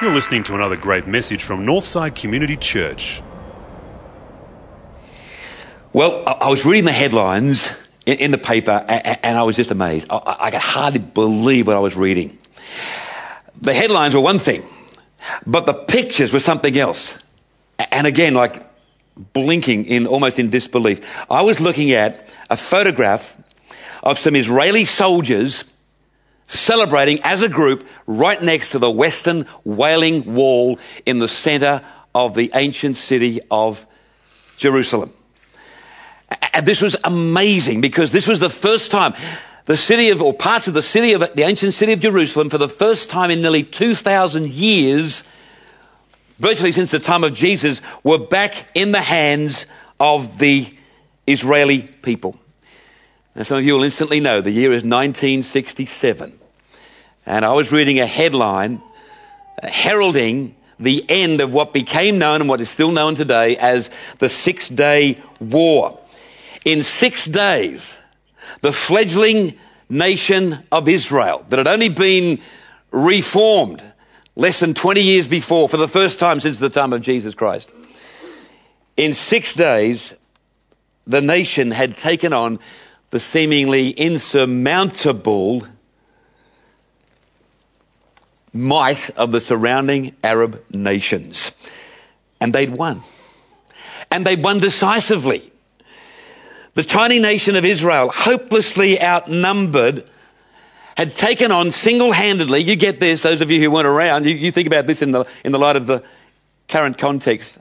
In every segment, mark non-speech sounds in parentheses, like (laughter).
You're listening to another great message from Northside Community Church. Well, I was reading the headlines in, the paper and I was just amazed. I could hardly believe what I was reading. The headlines were one thing, but the pictures were something else. And again, like blinking in almost in disbelief. I was looking at a photograph of some Israeli soldiers celebrating as a group right next to the Western Wailing Wall in the center of the ancient city of Jerusalem. And this was amazing because this was the first time the city of, or parts of the city of, the ancient city of Jerusalem, for the first time in nearly 2,000 years, virtually since the time of Jesus, were back in the hands of the Israeli people. Now, some of you will instantly know the year is 1967. And I was reading a headline uh, heralding the end of what became known and what is still known today as the Six Day War. In six days, the fledgling nation of Israel that had only been reformed less than 20 years before for the first time since the time of Jesus Christ. In six days, the nation had taken on the seemingly insurmountable might of the surrounding Arab nations. And they'd won. And they'd won decisively. The tiny nation of Israel, hopelessly outnumbered, had taken on single-handedly, you get this, those of you who weren't around, you, you think about this in the, in the light of the current context.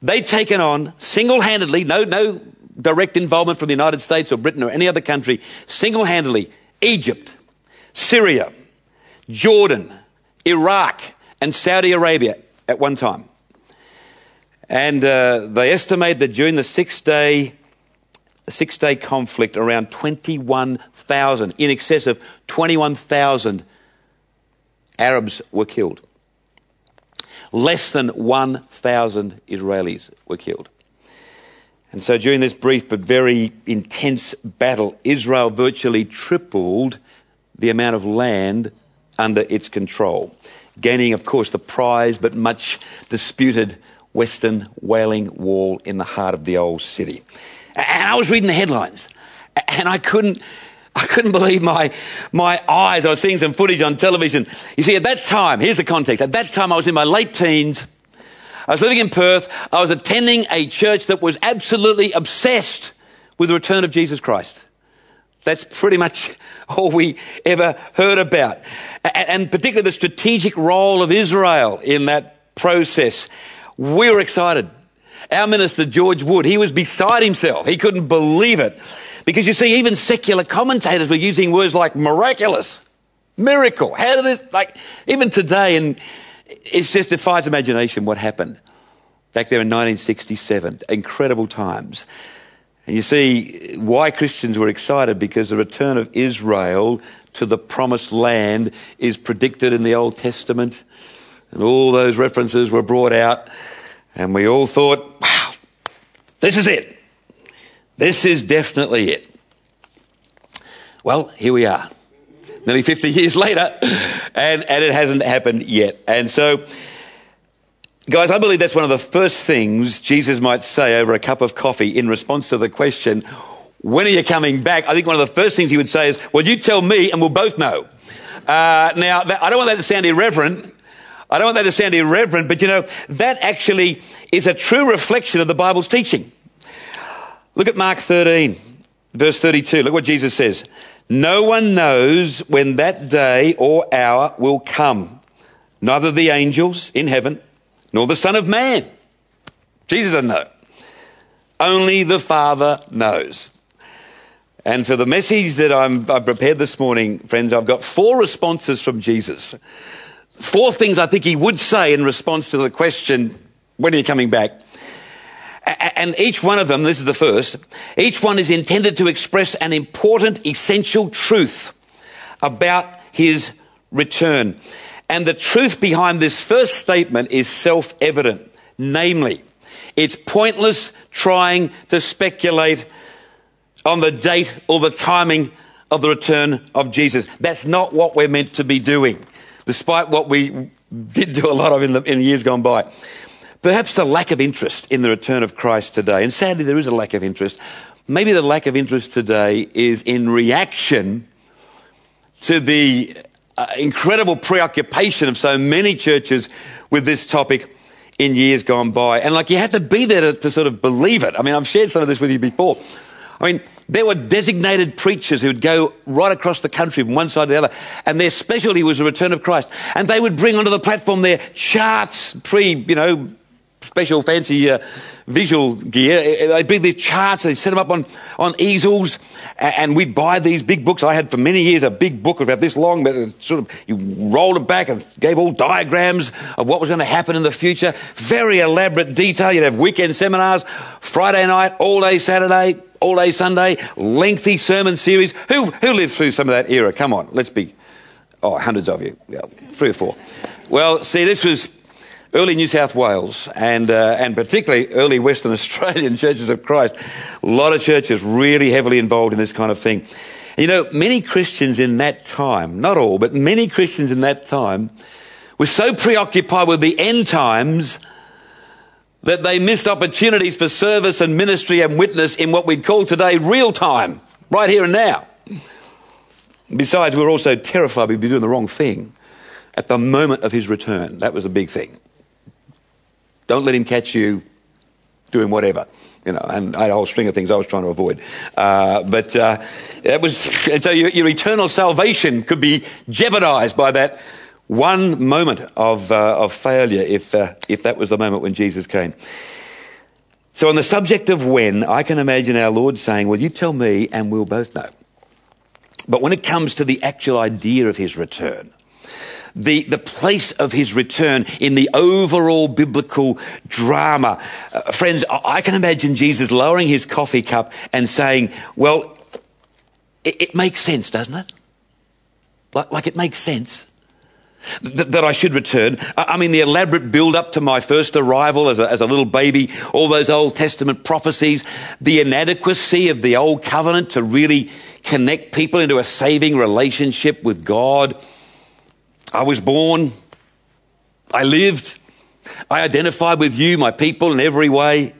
They'd taken on single-handedly, no, no direct involvement from the United States or Britain or any other country, single-handedly, Egypt, Syria, Jordan, Iraq, and Saudi Arabia at one time. And uh, they estimate that during the six day, six day conflict, around 21,000, in excess of 21,000 Arabs were killed. Less than 1,000 Israelis were killed. And so during this brief but very intense battle, Israel virtually tripled the amount of land under its control, gaining, of course, the prized but much disputed Western Wailing Wall in the heart of the old city. And I was reading the headlines, and I couldn't. I couldn't believe my, my eyes. I was seeing some footage on television. You see, at that time, here's the context. At that time, I was in my late teens. I was living in Perth. I was attending a church that was absolutely obsessed with the return of Jesus Christ. That's pretty much (laughs) all we ever heard about. And particularly the strategic role of Israel in that process. We were excited. Our minister, George Wood, he was beside himself. He couldn't believe it. Because you see, even secular commentators were using words like miraculous, miracle. How did this, like, even today, and it just defies imagination what happened back there in 1967. Incredible times. And you see why Christians were excited because the return of Israel to the promised land is predicted in the Old Testament. And all those references were brought out. And we all thought, wow, this is it. This is definitely it. Well, here we are, nearly 50 (laughs) years later, and, and it hasn't happened yet. And so, guys, I believe that's one of the first things Jesus might say over a cup of coffee in response to the question, when are you coming back? I think one of the first things he would say is, well, you tell me and we'll both know. Uh, now, that, I don't want that to sound irreverent. I don't want that to sound irreverent, but you know, that actually is a true reflection of the Bible's teaching. Look at Mark 13, verse 32. Look what Jesus says. No one knows when that day or hour will come. Neither the angels in heaven, nor the Son of Man. Jesus doesn't know. Only the Father knows. And for the message that I'm, I prepared this morning, friends, I've got four responses from Jesus. Four things I think he would say in response to the question, when are you coming back? And each one of them, this is the first, each one is intended to express an important, essential truth about his return. And the truth behind this first statement is self evident. Namely, it's pointless trying to speculate on the date or the timing of the return of Jesus. That's not what we're meant to be doing, despite what we did do a lot of in the, in the years gone by. Perhaps the lack of interest in the return of Christ today, and sadly there is a lack of interest. Maybe the lack of interest today is in reaction to the uh, incredible preoccupation of so many churches with this topic in years gone by. And like you had to be there to, to sort of believe it. I mean, I've shared some of this with you before. I mean, there were designated preachers who would go right across the country from one side to the other, and their specialty was the return of Christ. And they would bring onto the platform their charts, pre, you know, special fancy uh, visual gear. They'd bring their charts, they'd set them up on, on easels, and we'd buy these big books. I had for many years a big book about this long, but sort of, you rolled it back and gave all diagrams of what was going to happen in the future. Very elaborate detail. You'd have weekend seminars, Friday night, all day Saturday, all day Sunday, lengthy sermon series. Who, who lived through some of that era? Come on, let's be, oh, hundreds of you. Yeah, three or four. Well, see, this was early New South Wales and, uh, and particularly early Western (laughs) Australian churches of Christ. A lot of churches really heavily involved in this kind of thing. You know, many Christians in that time, not all, but many Christians in that time were so preoccupied with the end times that they missed opportunities for service and ministry and witness in what we'd call today real time, right here and now. Besides, we were also terrified we'd be doing the wrong thing at the moment of his return. That was a big thing. Don't let him catch you doing whatever. You know, and I had a whole string of things I was trying to avoid. Uh, but uh, it was, so your, your, eternal salvation could be jeopardized by that one moment of, uh, of failure if, uh, if that was the moment when Jesus came. So, on the subject of when, I can imagine our Lord saying, Well, you tell me, and we'll both know. But when it comes to the actual idea of his return, the, the place of his return in the overall biblical drama. Uh, friends, I can imagine Jesus lowering his coffee cup and saying, well, it, it makes sense, doesn't it? Like, like it makes sense. That, I should return. I mean, the elaborate build up to my first arrival as a, as a little baby, all those Old Testament prophecies, the inadequacy of the Old Covenant to really connect people into a saving relationship with God I was born. I lived. I identified with you, my people, in every way.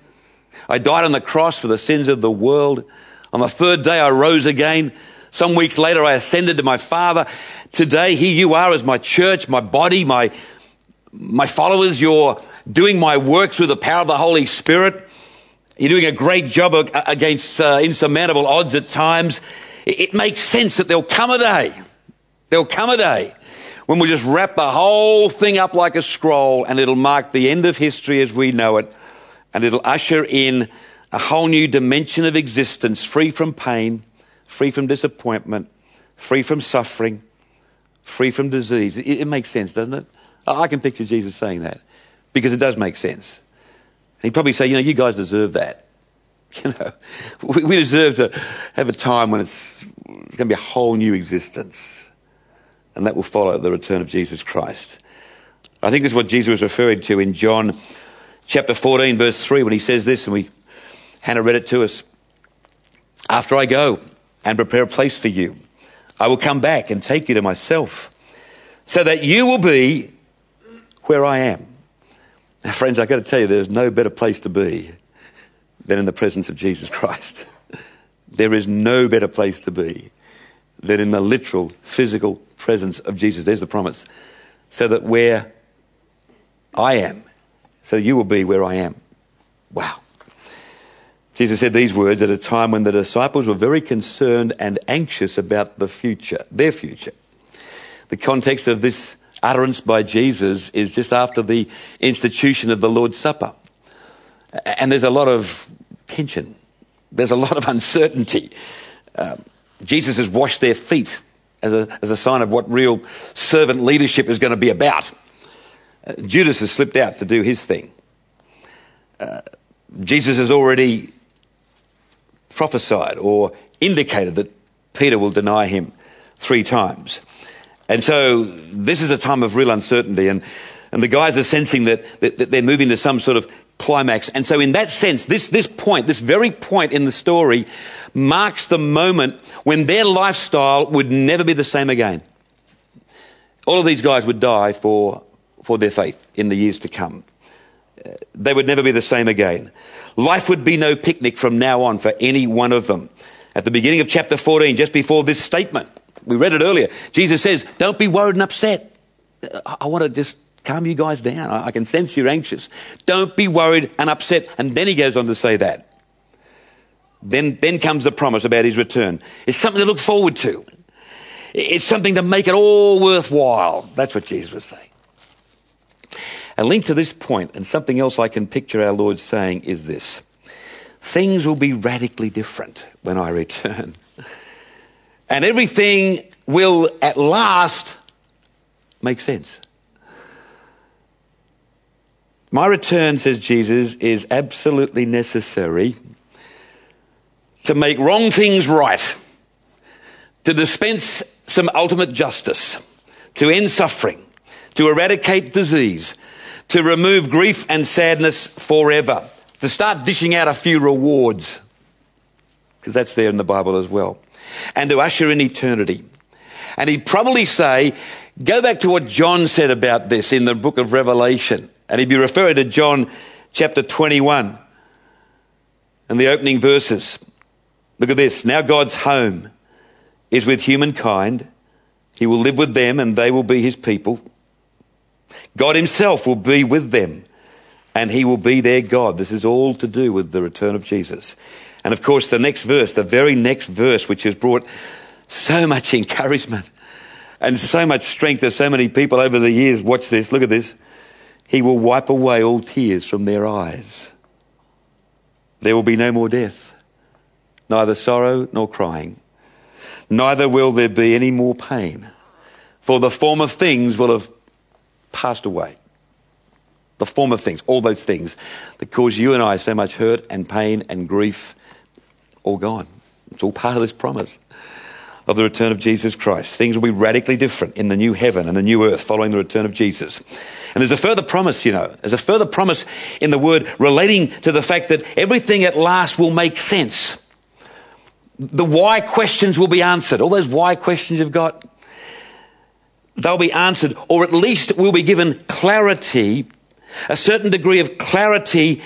I died on the cross for the sins of the world. On the third day, I rose again. Some weeks later, I ascended to my Father. Today, here you are as my church, my body, my, my followers. You're doing my work through the power of the Holy Spirit. You're doing a great job against uh, insurmountable odds at times. It makes sense that there'll come a day. There'll come a day when we just wrap the whole thing up like a scroll and it'll mark the end of history as we know it and it'll usher in a whole new dimension of existence free from pain, free from disappointment, free from suffering, free from disease. It, it makes sense, doesn't it? I can picture Jesus saying that because it does make sense. He'd probably say, you know, you guys deserve that. (laughs) You know, we deserve to have a time when it's going to be a whole new existence and that will follow the return of Jesus Christ. I think this is what Jesus was referring to in John chapter 14, verse 3, when he says this, and we Hannah read it to us. After I go and prepare a place for you, I will come back and take you to myself, so that you will be where I am. Now, friends, I've got to tell you, there's no better place to be than in the presence of Jesus Christ. (laughs) There is no better place to be than in the literal, physical presence of Jesus. There's the promise. So that where I am, so you will be where I am. Wow. Jesus said these words at a time when the disciples were very concerned and anxious about the future, their future. The context of this utterance by Jesus is just after the institution of the Lord's Supper. And there's a lot of tension, there's a lot of (laughs) uncertainty. Um, Jesus has washed their feet as a, as a sign of what real servant leadership is going to be about. Uh, Judas has slipped out to do his thing. Uh, Jesus has already prophesied or indicated that Peter will deny him three times. And so this is a time of real uncertainty, and, and the guys are sensing that, that, that they're moving to some sort of climax. And so, in that sense, this, this point, this very point in the story, marks the moment when their lifestyle would never be the same again. All of these guys would die for, for their faith in the years to come. Uh, they would never be the same again. Life would be no picnic from now on for any one of them. At the beginning of chapter 14, just before this statement, we read it earlier, Jesus says, Don't be worried and upset. I, I want to just calm you guys down. I can sense you're anxious. Don't be worried and upset. And then he goes on to say that. Then, then comes the promise about his return. It's something to look forward to. It's something to make it all worthwhile. That's what Jesus was saying. A link to this point, and something else I can picture our Lord saying, is this things will be radically different when I return. (laughs) And everything will at last make sense. My return, says Jesus, is absolutely necessary to make wrong things right, to dispense some ultimate justice, to end suffering, to eradicate disease, to remove grief and sadness forever, to start dishing out a few rewards, because that's there in the Bible as well, and to usher in eternity. And he'd probably say, go back to what John said about this in the book of Revelation. And he'd be referring to John chapter 21 and the opening verses. Look at this. Now God's home is with humankind. He will live with them and they will be his people. God himself will be with them and he will be their God. This is all to do with the return of Jesus. And of course, the next verse, the very next verse, which has brought so much (laughs) encouragement and so much strength to so many people over the years. Watch this. Look at this. He will wipe away all tears from their eyes. There will be no more death, neither sorrow nor crying. Neither will there be any more pain, for the former things will have passed away. The former things, all those things that cause you and I so much hurt and pain and grief, all gone. It's all part of this promise of the return of Jesus Christ. Things will be radically different in the new heaven and the new earth following the return of Jesus. And there's a further promise, you know, there's a further promise in the word relating to the fact that everything at last will make sense. The why questions will be answered. All those why questions you've got, they'll be answered, or at least we'll be given clarity, a certain degree of clarity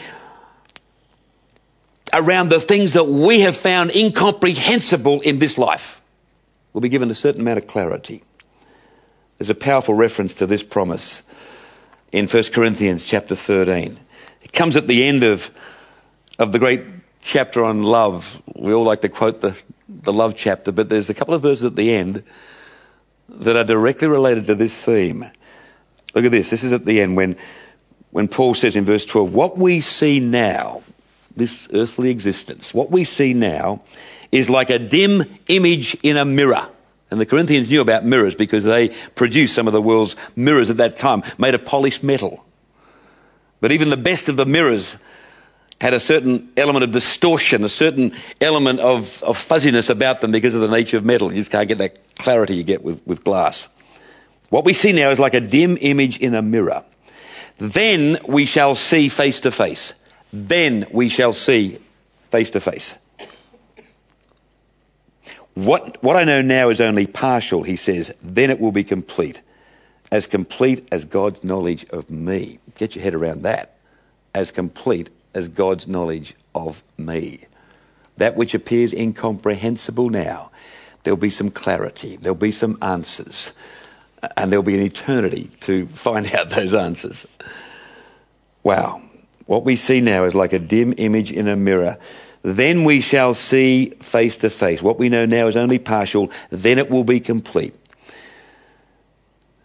around the things that we have found incomprehensible in this life We'll be given a certain amount of clarity. There's a powerful reference to this promise in 1 Corinthians chapter 13. It comes at the end of, of the great chapter on love. We all like to quote the, the love chapter, but there's a couple of verses at the end that are directly related to this theme. Look at this. This is at the end when, when Paul says in verse 12, What we see now, this earthly existence, what we see now is like a dim image in a mirror. And the Corinthians knew about mirrors because they produced some of the world's mirrors at that time, made of polished metal. But even the best of the mirrors had a certain element of distortion, a certain element of, of fuzziness about them because of the nature of metal. You just can't get that clarity you get with, with glass. What we see now is like a dim image in a mirror. Then we shall see face to face. Then we shall see face to face. What, what I know now is only partial, he says. Then it will be complete. As complete as God's knowledge of me. Get your head around that. As complete as God's knowledge of me. That which appears incomprehensible now, there'll be some clarity, there'll be some answers, and there'll be an eternity to (laughs) find out those answers. Wow. What we see now is like a dim image in a mirror. Then we shall see face to face. What we know now is only partial, then it will be complete.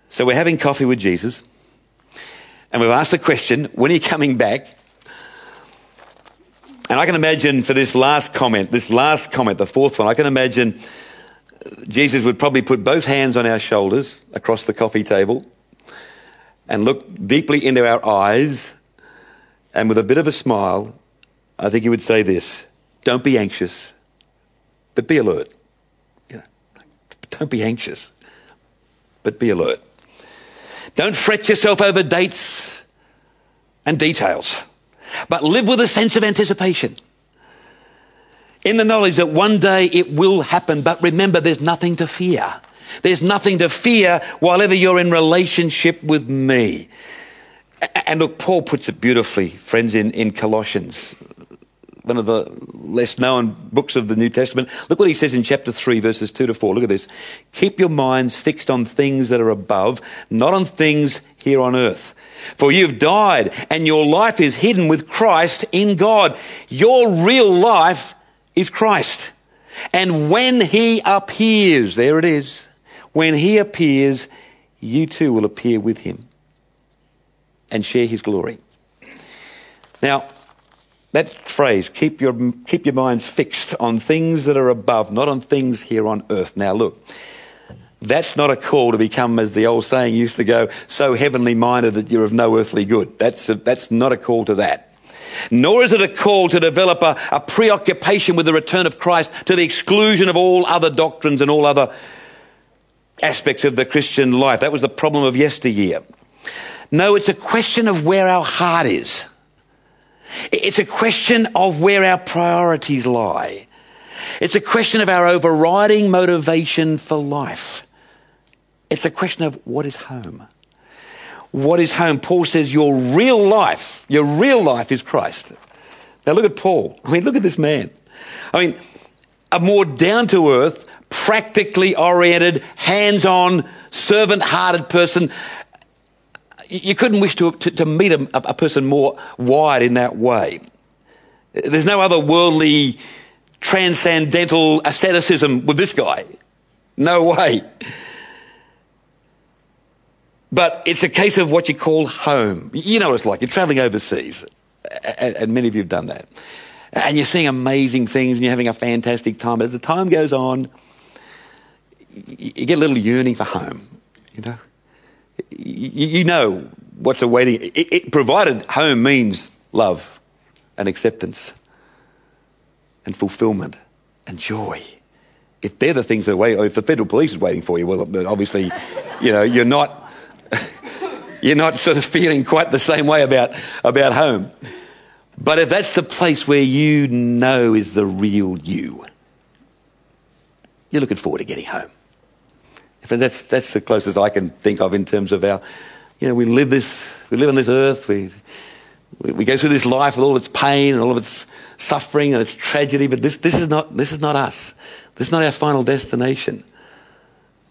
So we're having coffee with Jesus, and we've asked the question, when are you coming back? And I can imagine for this last comment, this last comment, the fourth one, I can imagine Jesus would probably put both hands on our shoulders across the coffee table and look deeply into our eyes and with a bit of a smile, I think he would say this don't be anxious, but be alert. You know, don't be anxious, but be alert. Don't fret yourself over dates and details, but live with a sense of anticipation. in the knowledge that one day it will happen. But remember, there's nothing to fear. There's nothing to fear while ever you're in relationship with me. And look, Paul puts it beautifully, friends, in, in Colossians, one of the less known books of the New Testament. Look what he says in chapter 3, verses 2 to 4. Look at this. Keep your minds fixed on things that are above, not on things here on earth. For you've died, and your life is hidden with Christ in God. Your real life is Christ. And when he appears, there it is, when he appears, you too will appear with him and share his glory. Now, that phrase, keep your, keep your minds fixed on things that are above, not on things here on earth. Now, look, that's not a call to become, as the old saying used to go, so heavenly minded that you're of no earthly good. That's, a, that's not a call to that. Nor is it a call to develop a, a preoccupation with the return of Christ to the exclusion of all other doctrines and all other aspects of the Christian life. That was the problem of yesteryear. No, it's a question of where our heart is. It's a question of where our priorities lie. It's a question of our overriding motivation for life. It's a question of what is home. What is home? Paul says your real life, your real life is Christ. Now look at Paul. I mean, look at this man. I mean, a more down to earth, practically oriented, hands on, servant hearted person you couldn't wish to, to, to meet a, a, person more wide in that way. There's no other worldly, transcendental asceticism with this guy. No way. But it's a case of what you call home. You know what it's like. You're traveling overseas, and, many of you have done that. And you're seeing amazing things and you're having a fantastic time. But as the time goes on, you get a little yearning for home, you know you, know what's awaiting. It, it, provided home means love and acceptance and fulfillment and joy. If they're the things that are waiting, if the federal police is waiting for you, well, obviously, you know, you're not, you're not sort of feeling quite the same way about, about home. But if that's the place where you know is the real you, you're looking forward to getting home. That's, that's the closest I can think of in terms of our, you know, we live this, we live on this earth, we, we, we go through this life with all its pain and all of its suffering and its tragedy, but this, this, is, not, this is not us. This is not our final destination.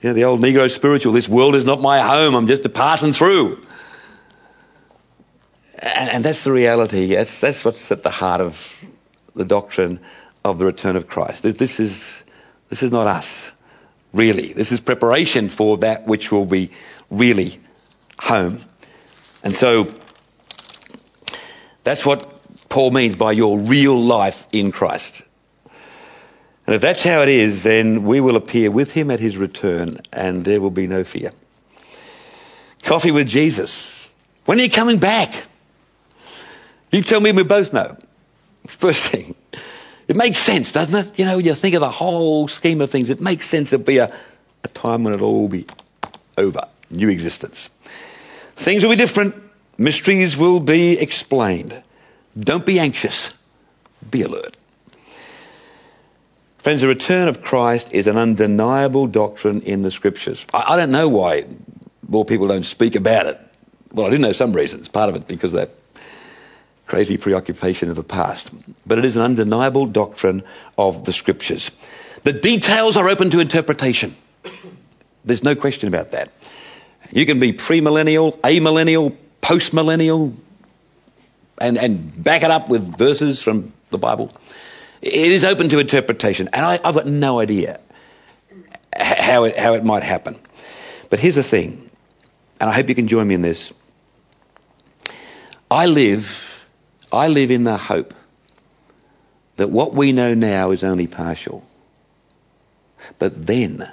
You know, the old Negro spiritual, this world is not my home, I'm just a passing through. And, and that's the reality. That's, that's what's at the heart of the doctrine of the return of Christ. This is, this is not us really. This is preparation for that which will be really home. And so that's what Paul means by your real life in Christ. And if that's how it is, then we will appear with him at his return and there will be no fear. Coffee with Jesus. When are you coming back? You tell me we both know. First thing. It makes sense, doesn't it? You know, you think of the whole scheme of things, it makes sense there'll be a, a time when it'll all be over, new existence. Things will be different, mysteries will be explained. Don't be anxious, be alert. Friends, the return of Christ is an undeniable doctrine in the scriptures. I, I don't know why more people don't speak about it. Well, I do know some reasons. Part of it because they're crazy preoccupation of the past. But it is an undeniable doctrine of the scriptures. The details are open to interpretation. There's no question about that. You can be premillennial, amillennial, postmillennial, and, and back it up with verses from the Bible. It is open to interpretation, and I, have got no idea how it, how it might happen. But here's the thing, and I hope you can join me in this. I live I live in the hope that what we know now is only partial. But then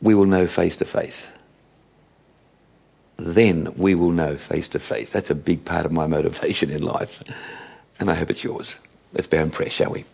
we will know face to face. Then we will know face to face. That's a big part of my motivation in life. And I hope it's yours. Let's bow in prayer, shall we?